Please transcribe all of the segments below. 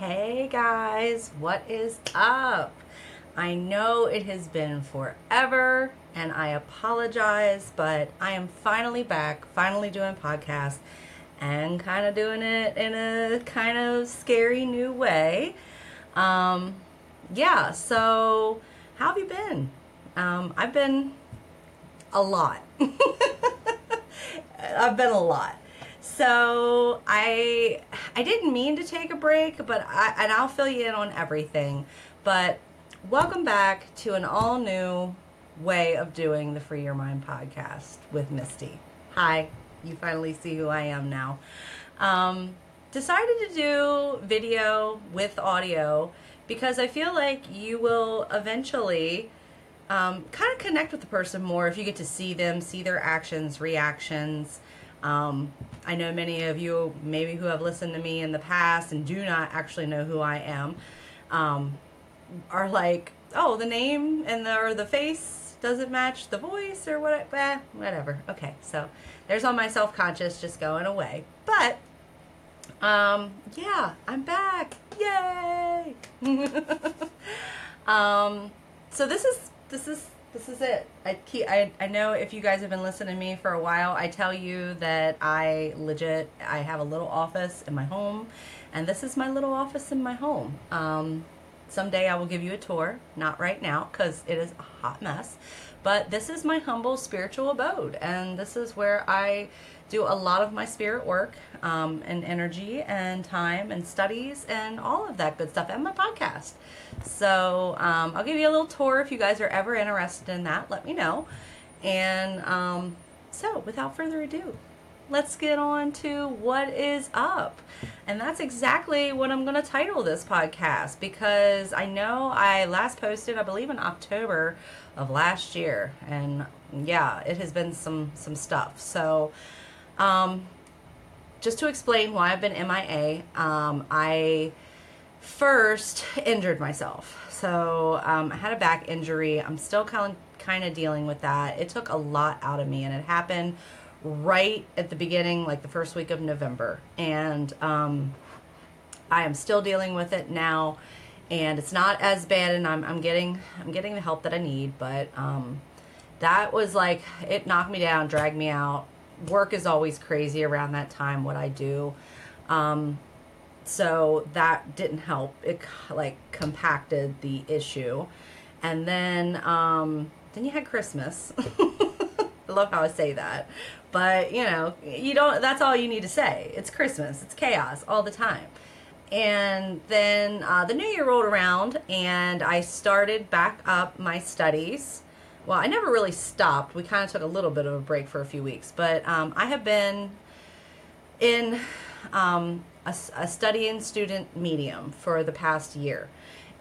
Hey guys, what is up? I know it has been forever and I apologize, but I am finally back, finally doing podcast and kind of doing it in a kind of scary new way. Um, yeah, so how have you been? Um, I've been a lot. I've been a lot. So I I didn't mean to take a break, but I and I'll fill you in on everything. But welcome back to an all new way of doing the Free Your Mind podcast with Misty. Hi, you finally see who I am now. Um, decided to do video with audio because I feel like you will eventually um, kind of connect with the person more if you get to see them, see their actions, reactions. Um, I know many of you, maybe who have listened to me in the past and do not actually know who I am, um, are like, oh, the name and the or the face doesn't match the voice or what? Eh, whatever. Okay, so there's all my self conscious just going away. But um, yeah, I'm back. Yay! um, so this is this is this is it. I keep. I, I know if you guys have been listening to me for a while, I tell you that I legit. I have a little office in my home, and this is my little office in my home. Um, someday I will give you a tour. Not right now because it is a hot mess. But this is my humble spiritual abode, and this is where I do a lot of my spirit work um, and energy and time and studies and all of that good stuff and my podcast. So um, I'll give you a little tour if you guys are ever interested in that. Let me know. And um, so, without further ado, let's get on to what is up. And that's exactly what I'm going to title this podcast because I know I last posted, I believe, in October of last year. And yeah, it has been some some stuff. So, um, just to explain why I've been MIA, um, I first injured myself. So um, I had a back injury. I'm still kind of, kind of dealing with that. It took a lot out of me, and it happened right at the beginning, like the first week of November. And um, I am still dealing with it now, and it's not as bad. And I'm, I'm getting I'm getting the help that I need, but um, that was like it knocked me down, dragged me out. Work is always crazy around that time. What I do. Um, so that didn't help. It like compacted the issue. And then um then you had christmas. I love how i say that. But you know you don't that's all you need to say. It's christmas. It's chaos all the time. And then uh, the new year rolled around and i started back up my studies. Well i never really stopped. We kind of took a little bit of a break for a few weeks. But um, i have been in um, a, a studying student medium for the past year.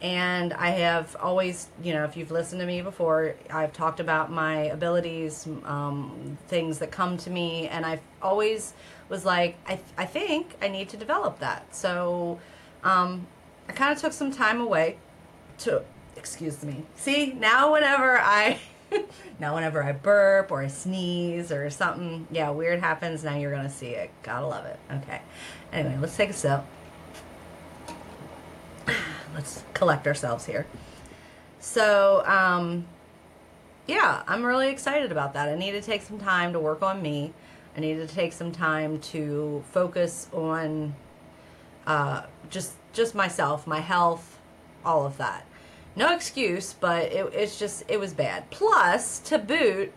And I have always, you know, if you've listened to me before, I've talked about my abilities, um, things that come to me, and I've always was like, I, I think I need to develop that. So um, I kind of took some time away to, excuse me. See, now whenever I, now whenever I burp or I sneeze or something, yeah, weird happens. Now you're gonna see it. Gotta love it. Okay. Anyway, let's take a sip. Let's collect ourselves here. So, um, yeah, I'm really excited about that. I need to take some time to work on me. I need to take some time to focus on uh, just just myself, my health, all of that. No excuse, but it, it's just it was bad. Plus, to boot,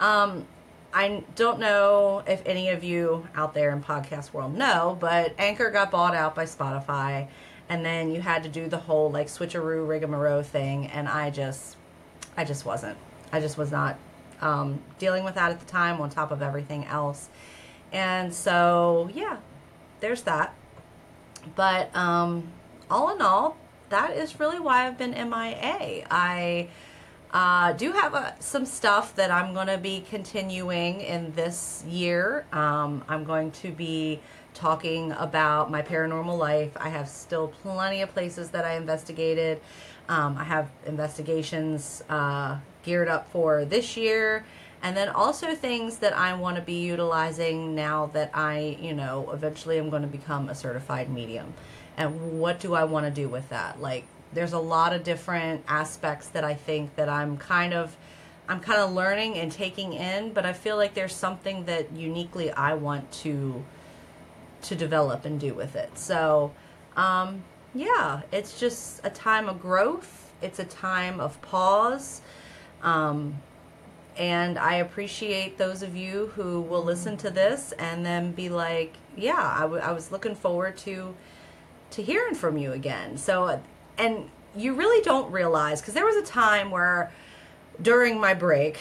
um, I don't know if any of you out there in podcast world know, but Anchor got bought out by Spotify, and then you had to do the whole like switcheroo rigmarole thing, and I just, I just wasn't. I just was not um, dealing with that at the time. On top of everything else, and so yeah, there's that. But um, all in all, that is really why I've been MIA. I uh, do have uh, some stuff that I'm going to be continuing in this year. Um, I'm going to be talking about my paranormal life. I have still plenty of places that I investigated. Um, I have investigations uh, geared up for this year. And then also things that I want to be utilizing now that I, you know, eventually am going to become a certified medium. And what do I want to do with that? Like, there's a lot of different aspects that I think that I'm kind of I'm kind of learning and taking in, but I feel like there's something that uniquely I want to to develop and do with it. So, um, yeah, it's just a time of growth. It's a time of pause. Um, and I appreciate those of you who will listen to this and then be like, yeah, I, w- I was looking forward to to hearing from you again. So, and you really don't realize because there was a time where during my break,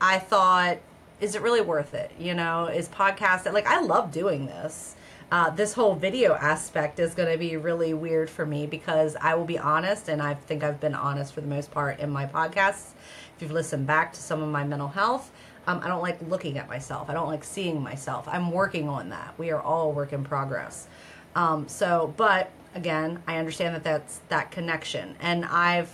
I thought, is it really worth it? You know, is podcast like I love doing this. Uh, this whole video aspect is going to be really weird for me because I will be honest, and I think I've been honest for the most part in my podcasts. If you've listened back to some of my mental health, um, I don't like looking at myself. I don't like seeing myself. I'm working on that. We are all work in progress. Um, so, but again, I understand that that's that connection, and I've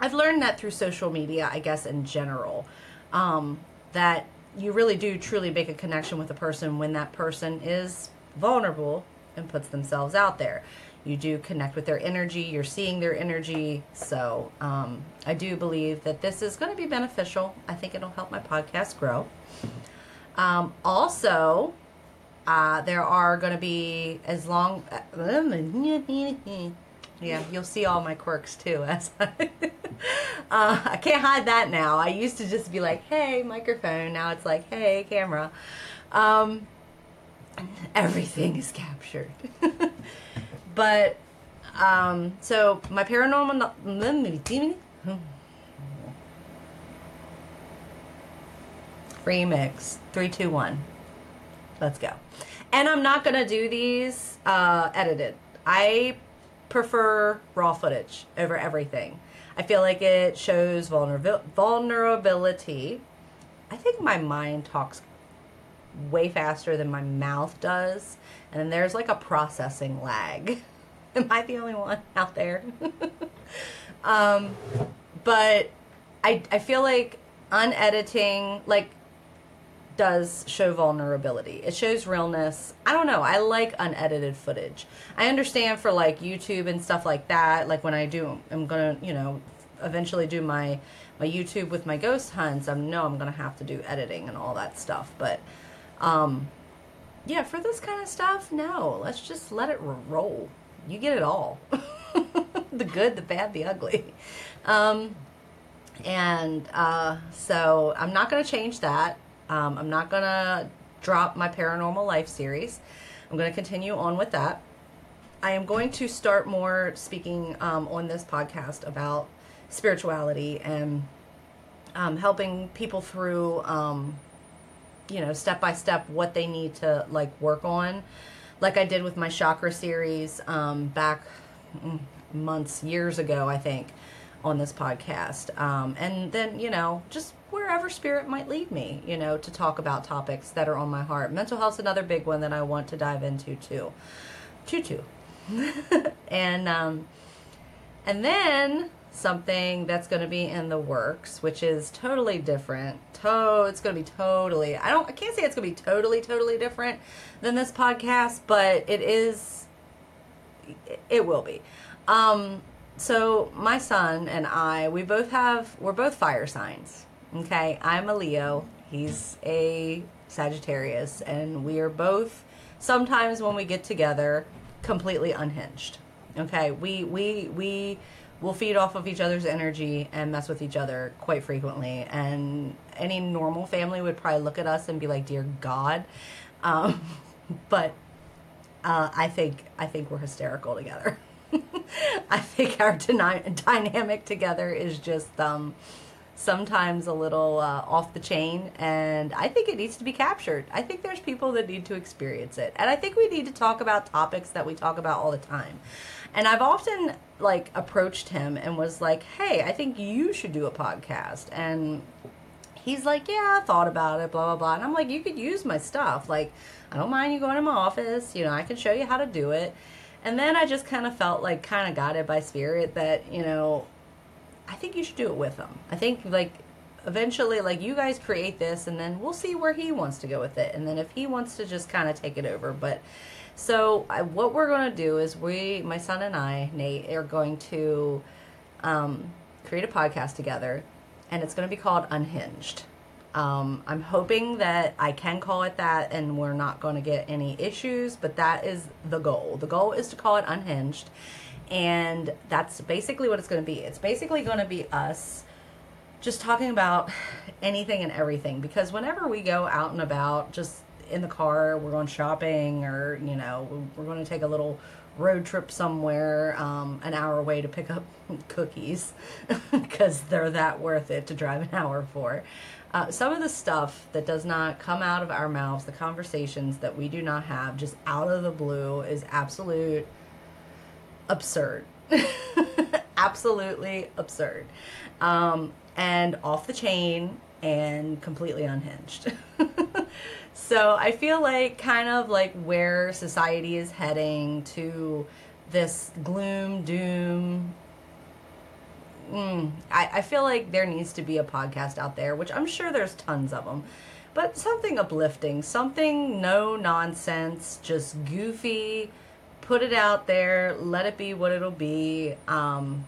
I've learned that through social media, I guess in general, um, that you really do truly make a connection with a person when that person is vulnerable and puts themselves out there. You do connect with their energy, you're seeing their energy. So um, I do believe that this is going to be beneficial. I think it'll help my podcast grow. Um, also, uh, there are going to be as long. yeah, you'll see all my quirks too. As I, uh, I can't hide that now. I used to just be like, "Hey, microphone." Now it's like, "Hey, camera." Um, everything is captured. but um, so my paranormal remix three two one. Let's go. And I'm not gonna do these uh, edited. I prefer raw footage over everything. I feel like it shows vulnerabil- vulnerability. I think my mind talks way faster than my mouth does. And then there's like a processing lag. Am I the only one out there? um, but I, I feel like unediting, like, does show vulnerability. It shows realness. I don't know. I like unedited footage. I understand for like YouTube and stuff like that. Like when I do, I'm gonna, you know, eventually do my my YouTube with my ghost hunts. I know I'm gonna have to do editing and all that stuff. But um, yeah, for this kind of stuff, no. Let's just let it roll. You get it all. the good, the bad, the ugly. Um, and uh, so I'm not going to change that. Um, I'm not going to drop my paranormal life series. I'm going to continue on with that. I am going to start more speaking um, on this podcast about spirituality and um, helping people through um, you know, step by step what they need to like work on. Like I did with my chakra series um, back mm, months, years ago, I think, on this podcast. Um, and then, you know, just wherever spirit might lead me, you know, to talk about topics that are on my heart. Mental health's another big one that I want to dive into too. Choo choo. and um, and then something that's going to be in the works, which is totally different. To it's going to be totally. I don't. I can't say it's going to be totally, totally different than this podcast, but it is. It will be. Um, so my son and I, we both have. We're both fire signs. Okay, I'm a Leo. He's a Sagittarius, and we are both. Sometimes when we get together, completely unhinged. Okay, we we we will feed off of each other's energy and mess with each other quite frequently. And any normal family would probably look at us and be like, "Dear God," um, but uh, I think I think we're hysterical together. I think our dyna- dynamic together is just um, sometimes a little uh, off the chain, and I think it needs to be captured. I think there's people that need to experience it, and I think we need to talk about topics that we talk about all the time. And I've often like approached him and was like, "Hey, I think you should do a podcast." And he's like, "Yeah, I thought about it, blah blah blah." And I'm like, "You could use my stuff. Like, I don't mind you going to my office. You know, I can show you how to do it." And then I just kind of felt like kind of guided by spirit that, you know, I think you should do it with them. I think like eventually, like you guys create this, and then we'll see where he wants to go with it, and then if he wants to just kind of take it over, but. So I, what we're going to do is we, my son and I, Nate, are going to um, create a podcast together, and it's going to be called Unhinged. Um, I'm hoping that I can call it that and we're not going to get any issues, but that is the goal. The goal is to call it Unhinged, and that's basically what it's going to be. It's basically going to be us just talking about anything and everything because whenever we go out and about, just in the car, we're going shopping, or you know, we're going to take a little road trip somewhere, um, an hour away to pick up cookies because they're that worth it to drive an hour for. Uh, some of the stuff that does not come out of our mouths, the conversations that we do not have just out of the blue, is absolute absurd. Absolutely absurd. Um, and off the chain and completely unhinged. so I feel like kind of like where society is heading to this gloom, doom. Mm, I, I feel like there needs to be a podcast out there, which I'm sure there's tons of them, but something uplifting, something no nonsense, just goofy. Put it out there, let it be what it'll be. Um,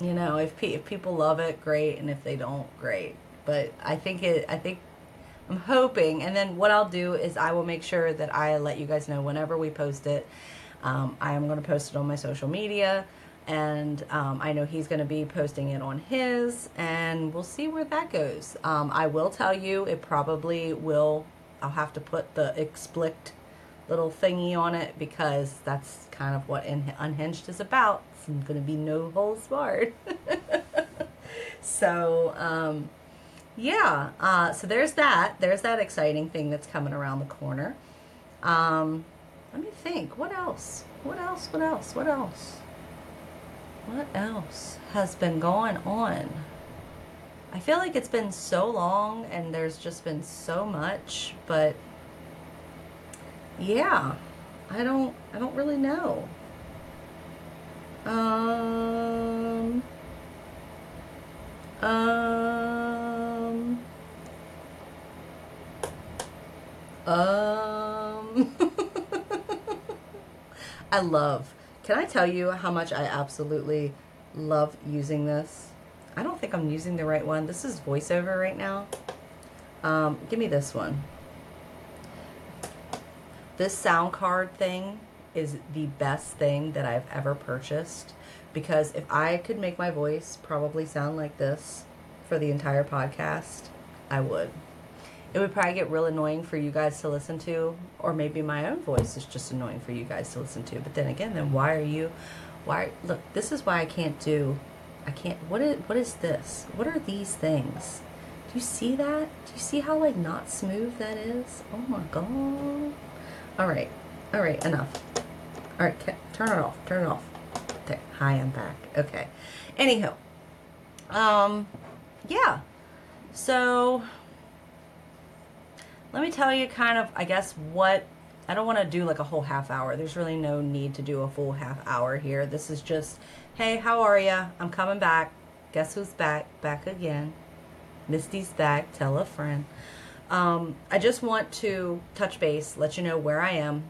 you know, if pe- if people love it, great, and if they don't, great. But I think it. I think I'm hoping, and then what I'll do is I will make sure that I let you guys know whenever we post it. Um, I am going to post it on my social media, and um, I know he's going to be posting it on his, and we'll see where that goes. Um, I will tell you, it probably will. I'll have to put the explicit little thingy on it because that's kind of what Unhinged is about. It's going to be no holds barred. so, um, yeah, uh, so there's that. There's that exciting thing that's coming around the corner. Um, let me think. What else? What else? What else? What else? What else has been going on? I feel like it's been so long and there's just been so much, but yeah, I don't I don't really know. Um um um I love. Can I tell you how much I absolutely love using this? I don't think I'm using the right one. This is voiceover right now. Um, give me this one. This sound card thing is the best thing that I've ever purchased because if I could make my voice probably sound like this for the entire podcast, I would. It would probably get real annoying for you guys to listen to, or maybe my own voice is just annoying for you guys to listen to. But then again, then why are you? Why look? This is why I can't do. I can't. What is what is this? What are these things? Do you see that? Do you see how like not smooth that is? Oh my god. All right. All right. Enough. All right. Turn it off. Turn it off. Okay. Hi, I'm back. Okay. Anyhow. Um, yeah. So, let me tell you kind of, I guess, what I don't want to do like a whole half hour. There's really no need to do a full half hour here. This is just, hey, how are you? I'm coming back. Guess who's back? Back again. Misty's back. Tell a friend. Um, I just want to touch base, let you know where I am,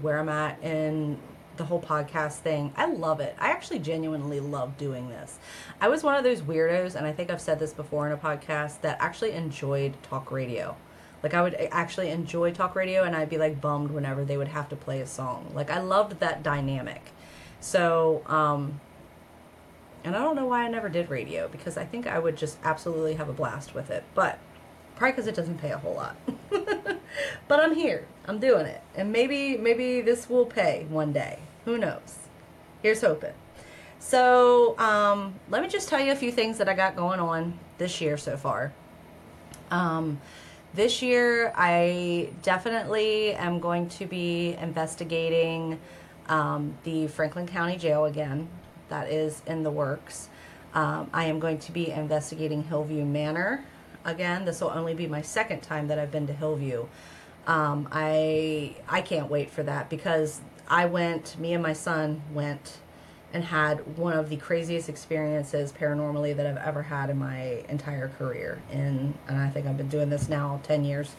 where I'm at in the whole podcast thing. I love it. I actually genuinely love doing this. I was one of those weirdos, and I think I've said this before in a podcast, that actually enjoyed talk radio. Like, I would actually enjoy talk radio, and I'd be like bummed whenever they would have to play a song. Like, I loved that dynamic. So, um, and I don't know why I never did radio because I think I would just absolutely have a blast with it. But Probably because it doesn't pay a whole lot. but I'm here. I'm doing it. And maybe maybe this will pay one day. Who knows? Here's hoping. So um, let me just tell you a few things that I got going on this year so far. Um, this year, I definitely am going to be investigating um, the Franklin County Jail again. That is in the works. Um, I am going to be investigating Hillview Manor again. This will only be my second time that I've been to Hillview. Um, I I can't wait for that because I went. Me and my son went and had one of the craziest experiences paranormally that I've ever had in my entire career. In and I think I've been doing this now 10 years.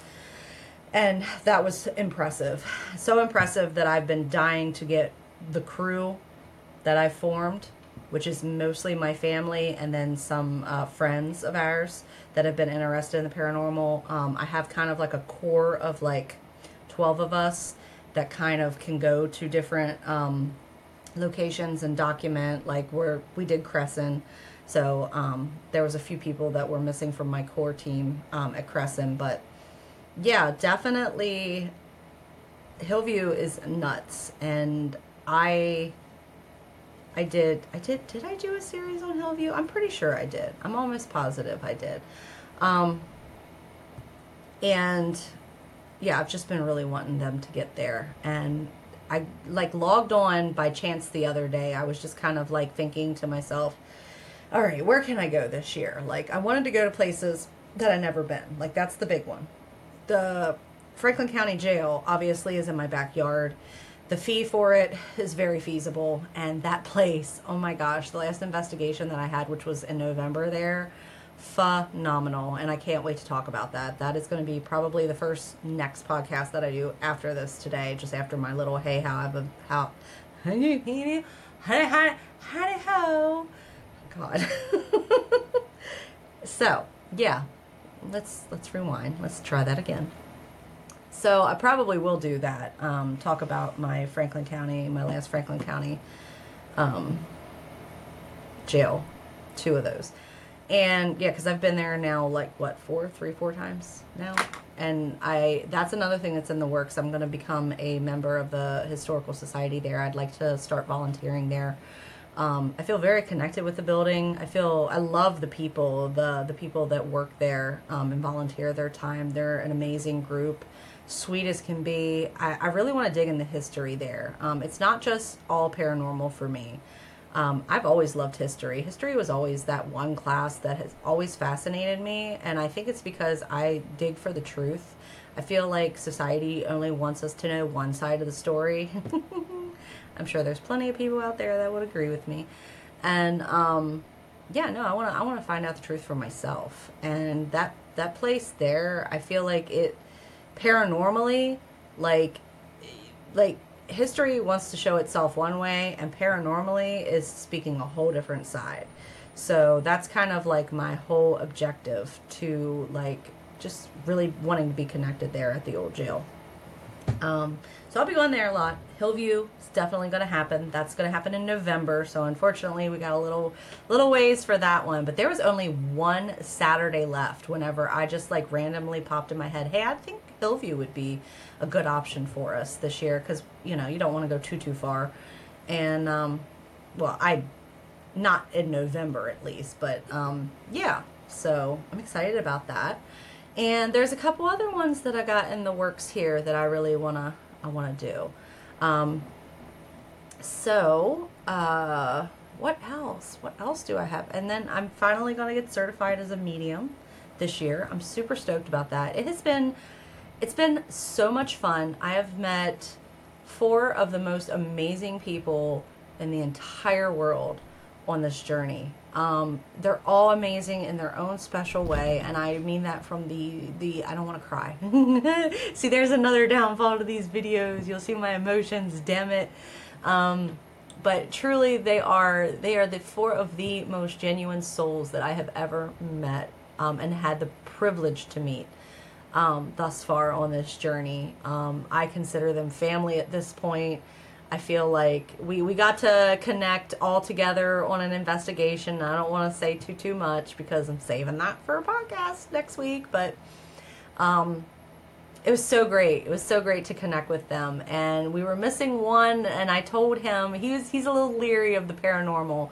And that was impressive. So impressive that I've been dying to get the crew that I formed, which is mostly my family and then some uh, friends of ours that have been interested in the paranormal. Um, I have kind of like a core of like 12 of us that kind of can go to different um, locations and document like where we did Crescent. So um, there was a few people that were missing from my core team um, at Crescent, but yeah, definitely Hillview is nuts, and I I did I did did I do a series on Hillview? I'm pretty sure I did. I'm almost positive I did. Um, and yeah, I've just been really wanting them to get there, and I like logged on by chance the other day. I was just kind of like thinking to myself, all right, where can I go this year? Like I wanted to go to places that I never been. Like that's the big one. The Franklin County Jail obviously is in my backyard. The fee for it is very feasible and that place, oh my gosh, the last investigation that I had which was in November there, phenomenal and I can't wait to talk about that. That is going to be probably the first next podcast that I do after this today, just after my little hey how I've how honey honey honey ho God. so yeah, let's let's rewind. Let's try that again. So I probably will do that. Um, talk about my Franklin County, my last Franklin County um, jail, two of those and yeah because i've been there now like what four three four times now? And i that's another thing that's in the works. I'm going to become a member of the historical society there. I'd like to start volunteering there. Um, i feel very connected with the building. I feel i love the people the the people that work there um, and volunteer their time. They're an amazing group sweet as can be. I, I really want to dig in the history there. Um, it's not just all paranormal for me um, I've always loved history. History was always that one class that has always fascinated me, and I think it's because I dig for the truth. I feel like society only wants us to know one side of the story. I'm sure there's plenty of people out there that would agree with me, and um, yeah, no, I want to I want to find out the truth for myself. And that that place there, I feel like it paranormally, like like history wants to show itself one way and paranormally is speaking a whole different side. So that's kind of like my whole objective to like just really wanting to be connected there at the old jail um, so I'll be going there a lot. Hillview is definitely going to happen. That's going to happen in November. So unfortunately, we got a little little ways for that one. But there was only one Saturday left. Whenever I just like randomly popped in my head, hey, I think Hillview would be a good option for us this year because you know you don't want to go too too far. And um, well, I not in November at least, but um, yeah. So I'm excited about that. And there's a couple other ones that I got in the works here that I really wanna I wanna do. Um, so uh, what else? What else do I have? And then I'm finally gonna get certified as a medium this year. I'm super stoked about that. It has been it's been so much fun. I have met four of the most amazing people in the entire world on this journey. Um, they're all amazing in their own special way, and I mean that from the the I don't want to cry. see, there's another downfall to these videos. You'll see my emotions. Damn it. Um, but truly, they are they are the four of the most genuine souls that I have ever met um, and had the privilege to meet. Um, thus far on this journey. Um, I consider them family at this point. I feel like we, we got to connect all together on an investigation. I don't want to say too too much because I'm saving that for a podcast next week, but um, it was so great. It was so great to connect with them, and we were missing one. And I told him he was he's a little leery of the paranormal,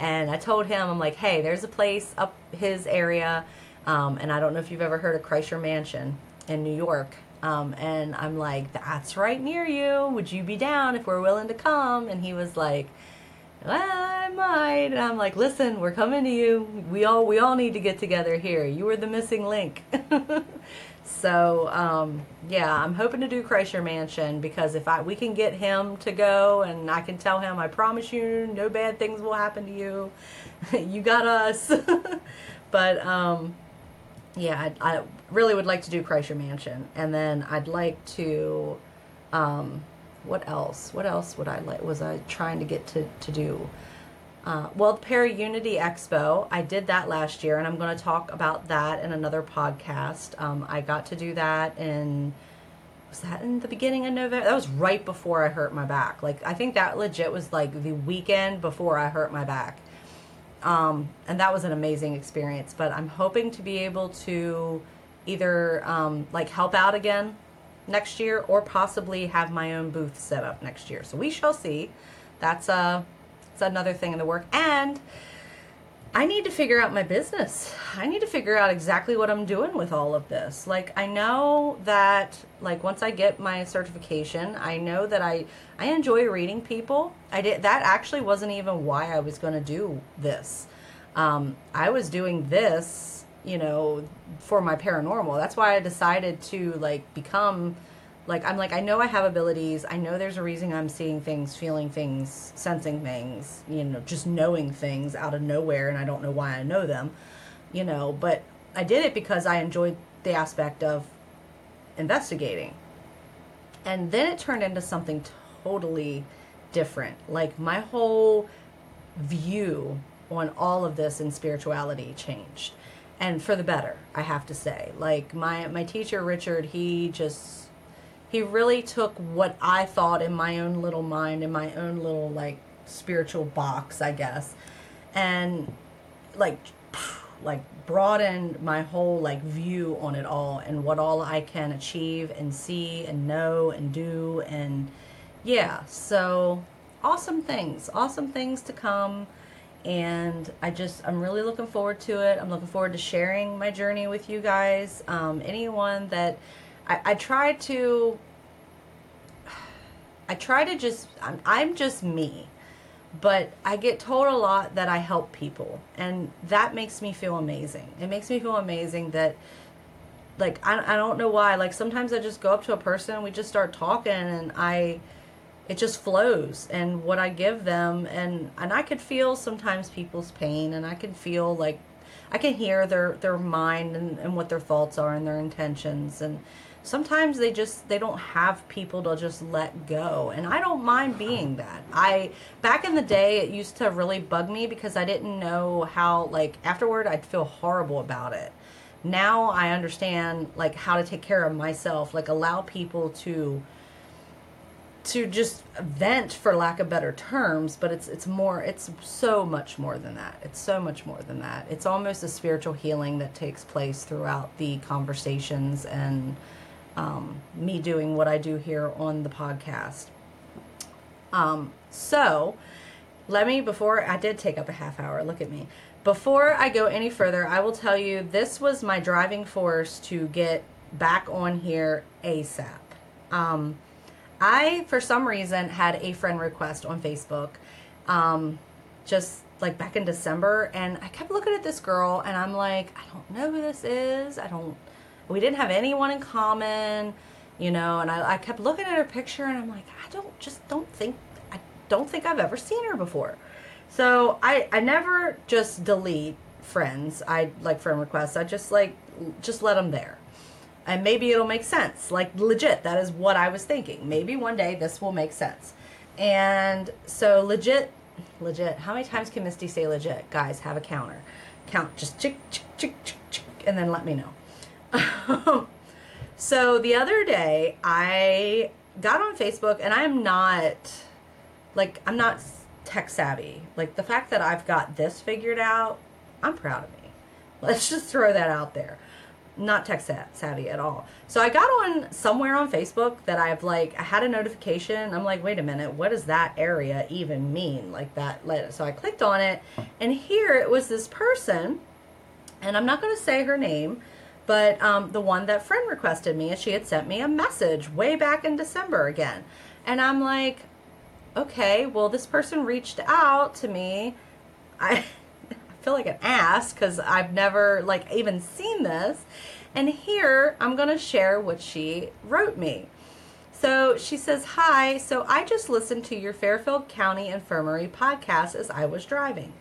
and I told him I'm like, hey, there's a place up his area, um, and I don't know if you've ever heard of Kreischer Mansion in New York. Um, and I'm like, that's right near you. Would you be down if we're willing to come? And he was like, well, I might. And I'm like, listen, we're coming to you. We all we all need to get together here. You were the missing link. So um, yeah, I'm hoping to do Kreischer Mansion because if I we can get him to go and I can tell him, I promise you, no bad things will happen to you. you got us. but um, yeah, I, I, really would like to do Kreischer Mansion, and then I'd like to. Um, what else? What else would I like? Was I trying to get to to do? Uh, well, the Para Unity Expo, I did that last year, and I'm going to talk about that in another podcast. Um, I got to do that in was that in the beginning of November? That was right before I hurt my back. Like I think that legit was like the weekend before I hurt my back. Um, and that was an amazing experience. But I'm hoping to be able to either um, like help out again next year or possibly have my own booth set up next year. So we shall see. That's uh that's another thing in the work. And I need to figure out my business. I need to figure out exactly what I'm doing with all of this. Like I know that like once I get my certification, I know that I I enjoy reading people. I did that actually wasn't even why I was going to do this. Um, I was doing this, you know, for my paranormal. That's why I decided to like become like I'm like I know I have abilities. I know there's a reason I'm seeing things, feeling things, sensing things, you know, just knowing things out of nowhere and I don't know why I know them, you know, but I did it because I enjoyed the aspect of investigating. And then it turned into something totally different. Like my whole view on all of this in spirituality changed. And for the better, I have to say. Like my my teacher Richard, he just he really took what I thought in my own little mind, in my own little like spiritual box, I guess, and like like broadened my whole like view on it all and what all I can achieve and see and know and do and yeah, so awesome things, awesome things to come and I just I'm really looking forward to it. I'm looking forward to sharing my journey with you guys. Um, anyone that I, I try to I try to just I'm, I'm just me but I get told a lot that I help people and that makes me feel amazing. It makes me feel amazing that like I, I don't know why like sometimes I just go up to a person and we just start talking and I it just flows and what I give them and and I could feel sometimes people's pain and I can feel like I can hear their their mind and, and what their thoughts are and their intentions and sometimes they just they don't have people to just let go. And i don't mind being that. I back in the day it used to really bug me because i didn't know how like afterward i'd feel horrible about it. Now i understand like how to take care of myself like allow people to to just vent for lack of better terms but it's it's more it's so much more than that. It's so much more than that. It's almost a spiritual healing that takes place throughout the conversations and um, me doing what I do here on the podcast. Um, so, let me, before I did take up a half hour, look at me. Before I go any further, I will tell you this was my driving force to get back on here ASAP. Um, I, for some reason, had a friend request on Facebook um, just like back in December, and I kept looking at this girl, and I'm like, I don't know who this is. I don't we didn't have anyone in common, you know, and I, I kept looking at her picture and I'm like, I don't just don't think I don't think I've ever seen her before. So I I never just delete friends. I like friend requests. I just like just let them there. And maybe it'll make sense. Like legit, that is what I was thinking. Maybe one day this will make sense. And so legit legit. How many times can Misty say legit? Guys, have a counter. Count just chick chick chick chick, chick and then let me know. so the other day, I got on Facebook, and I'm not like I'm not tech savvy. Like the fact that I've got this figured out, I'm proud of me. Let's just throw that out there. Not tech savvy at all. So I got on somewhere on Facebook that I've like I had a notification. I'm like, wait a minute, what does that area even mean? Like that. So I clicked on it, and here it was this person, and I'm not going to say her name but um, the one that friend requested me, and she had sent me a message way back in December again. And I'm like, okay, well, this person reached out to me. I, feel like an ass because I've never like even seen this. And here I'm going to share what she wrote me. So she says, Hi, so I just listened to your Fairfield County Infirmary podcast as I was driving.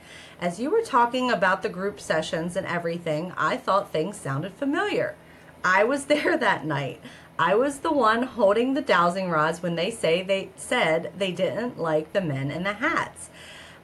As you were talking about the group sessions and everything, I thought things sounded familiar. I was there that night. I was the one holding the dowsing rods when they say they said they didn't like the men in the hats.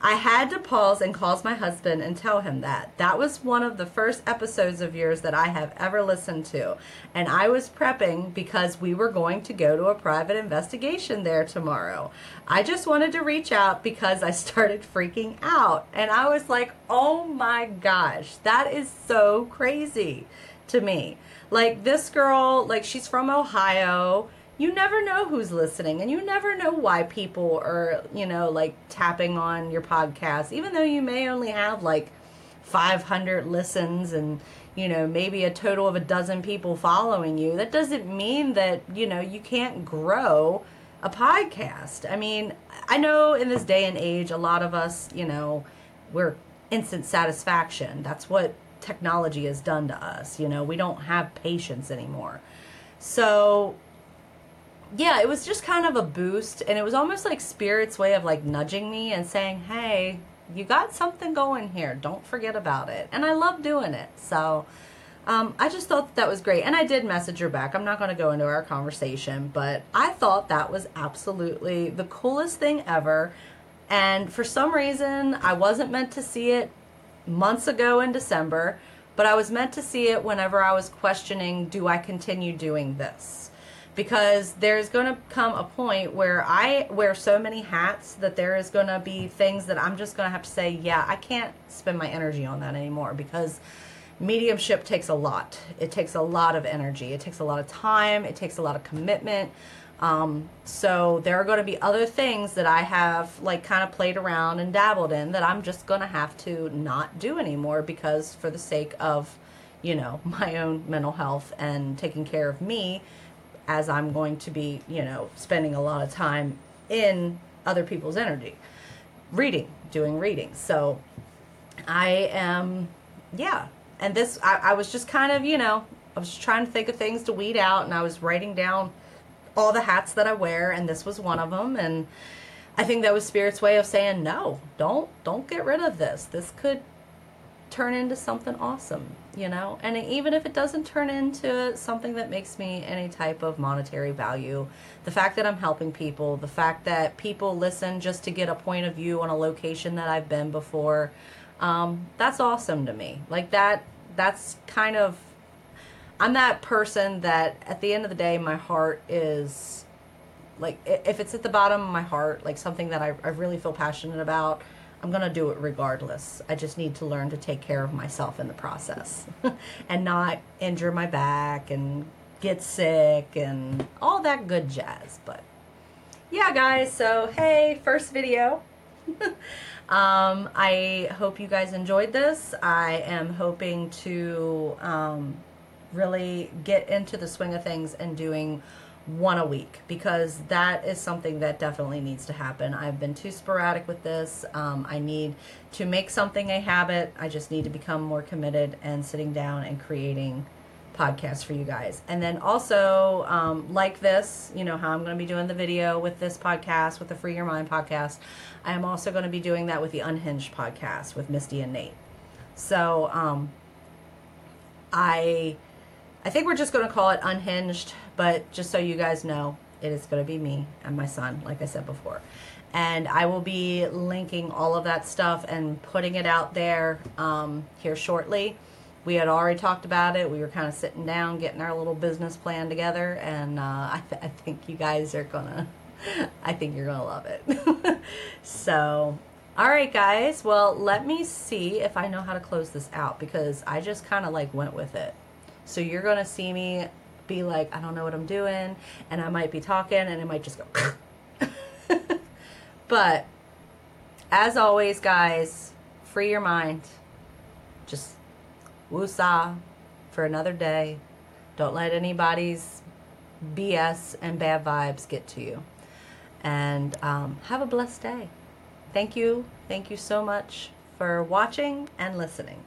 I had to pause and call my husband and tell him that. That was one of the first episodes of yours that I have ever listened to. And I was prepping because we were going to go to a private investigation there tomorrow. I just wanted to reach out because I started freaking out. And I was like, oh my gosh, that is so crazy to me. Like this girl, like she's from Ohio you never know who's listening and you never know why people are, you know, like tapping on your podcast, even though you may only have like 500 listens and, you know, maybe a total of a dozen people following you. That doesn't mean that, you know, you can't grow a podcast. I mean, I know in this day and age, a lot of us, you know, we're instant satisfaction. That's what technology has done to us. You know, we don't have patience anymore. So yeah, it was just kind of a boost, and it was almost like Spirit's way of like nudging me and saying, "Hey, you got something going here. Don't forget about it." And I love doing it. So um, I just thought that, that was great, and I did message her back. I'm not going to go into our conversation, but I thought that was absolutely the coolest thing ever. And for some reason, I wasn't meant to see it months ago in December, but I was meant to see it whenever I was questioning, "Do I continue doing this?" Because there's going to come a point where I wear so many hats that there is going to be things that I'm just going to have to say, yeah, I can't spend my energy on that anymore because mediumship takes a lot. It takes a lot of energy. It takes a lot of time. It takes a lot of commitment. Um, so there are going to be other things that I have like kind of played around and dabbled in that I'm just going to have to not do anymore because for the sake of, you know, my own mental health and taking care of me as I'm going to be, you know, spending a lot of time in other people's energy, reading, doing readings. So I am, yeah. And this, I, I was just kind of, you know, I was trying to think of things to weed out and I was writing down all the hats that I wear and this was one of them. And I think that was Spirit's way of saying, no, don't, don't get rid of this. This could turn into something awesome, you know? And even if it doesn't turn into something that makes me any type of monetary value, the fact that I'm helping people, the fact that people listen just to get a point of view on a location that I've been before, um, that's awesome to me. Like that, that's kind of, I'm that person that at the end of the day, my heart is like, if it's at the bottom of my heart, like something that I, I really feel passionate about, I'm going to do it regardless. I just need to learn to take care of myself in the process and not injure my back and get sick and all that good jazz. But yeah, guys, so hey, first video. um, I hope you guys enjoyed this. I am hoping to um, really get into the swing of things and doing one a week because that is something that definitely needs to happen. I've been too sporadic with this. Um, I need to make something a habit. I just need to become more committed and sitting down and creating podcasts for you guys. And then also, um, like this, you know, how I'm going to be doing the video with this podcast, with the Free Your Mind podcast. I am also going to be doing that with the Unhinged podcast with Misty and Nate. So, um, I I think we're just going to call it unhinged, but just so you guys know, it is going to be me and my son, like I said before. And I will be linking all of that stuff and putting it out there um, here shortly. We had already talked about it. We were kind of sitting down, getting our little business plan together, and uh, I, th- I think you guys are gonna. I think you're gonna love it. so, all right, guys. Well, let me see if I know how to close this out because I just kind of like went with it. So you're going to see me be like, I don't know what I'm doing. And I might be talking and it might just go. but as always, guys, free your mind. Just woosah for another day. Don't let anybody's BS and bad vibes get to you. And um, have a blessed day. Thank you. Thank you so much for watching and listening.